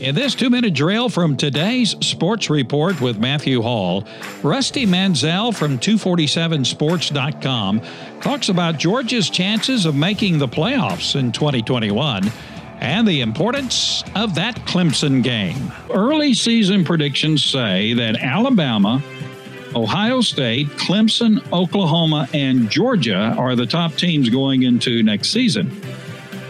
In this two minute drill from today's Sports Report with Matthew Hall, Rusty Mansell from 247sports.com talks about Georgia's chances of making the playoffs in 2021 and the importance of that Clemson game. Early season predictions say that Alabama, Ohio State, Clemson, Oklahoma, and Georgia are the top teams going into next season.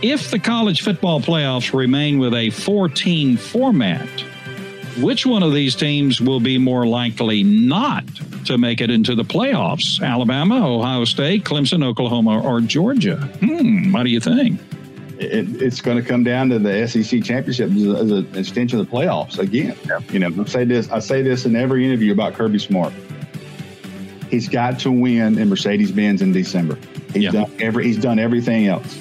If the college football playoffs remain with a 14 format, which one of these teams will be more likely not to make it into the playoffs? Alabama, Ohio State, Clemson, Oklahoma, or Georgia? Hmm, what do you think? It, it's going to come down to the SEC championship as, an extension of the playoffs again. You know, I say this. I say this in every interview about Kirby Smart. He's got to win in Mercedes Benz in December. He's done every. He's done everything else.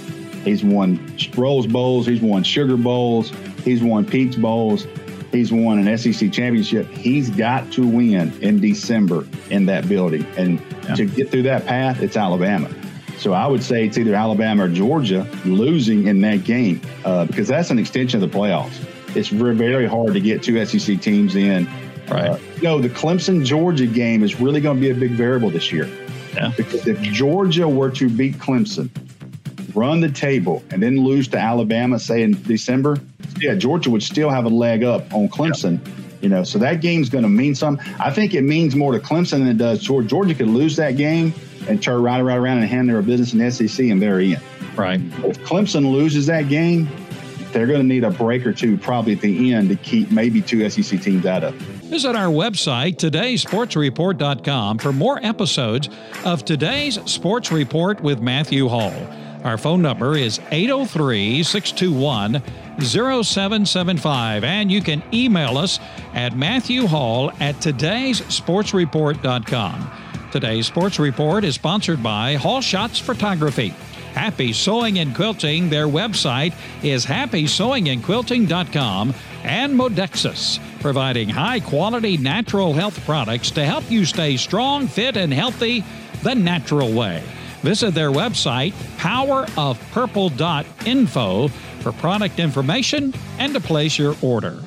He's won Rose Bowls. He's won Sugar Bowls. He's won Peach Bowls. He's won an SEC championship. He's got to win in December in that building. And yeah. to get through that path, it's Alabama. So I would say it's either Alabama or Georgia losing in that game uh, because that's an extension of the playoffs. It's very, very hard to get two SEC teams in. Right. Uh, you know, the Clemson Georgia game is really going to be a big variable this year. Yeah. Because if Georgia were to beat Clemson, run the table, and then lose to Alabama, say in December, yeah, Georgia would still have a leg up on Clemson. Yeah. You know, so that game's going to mean something. I think it means more to Clemson than it does Georgia. Georgia could lose that game and turn right, right around and hand their business in the SEC, and they're in. Right. If Clemson loses that game, they're going to need a break or two probably at the end to keep maybe two SEC teams out of it. Visit our website, todaysportsreport.com, for more episodes of today's Sports Report with Matthew Hall. Our phone number is 803 621 0775, and you can email us at Matthew Hall at todaysportsreport.com. Today's Sports Report is sponsored by Hall Shots Photography. Happy Sewing and Quilting, their website is happysewingandquilting.com, and Modexus, providing high quality natural health products to help you stay strong, fit, and healthy the natural way. Visit their website, powerofpurple.info, for product information and to place your order.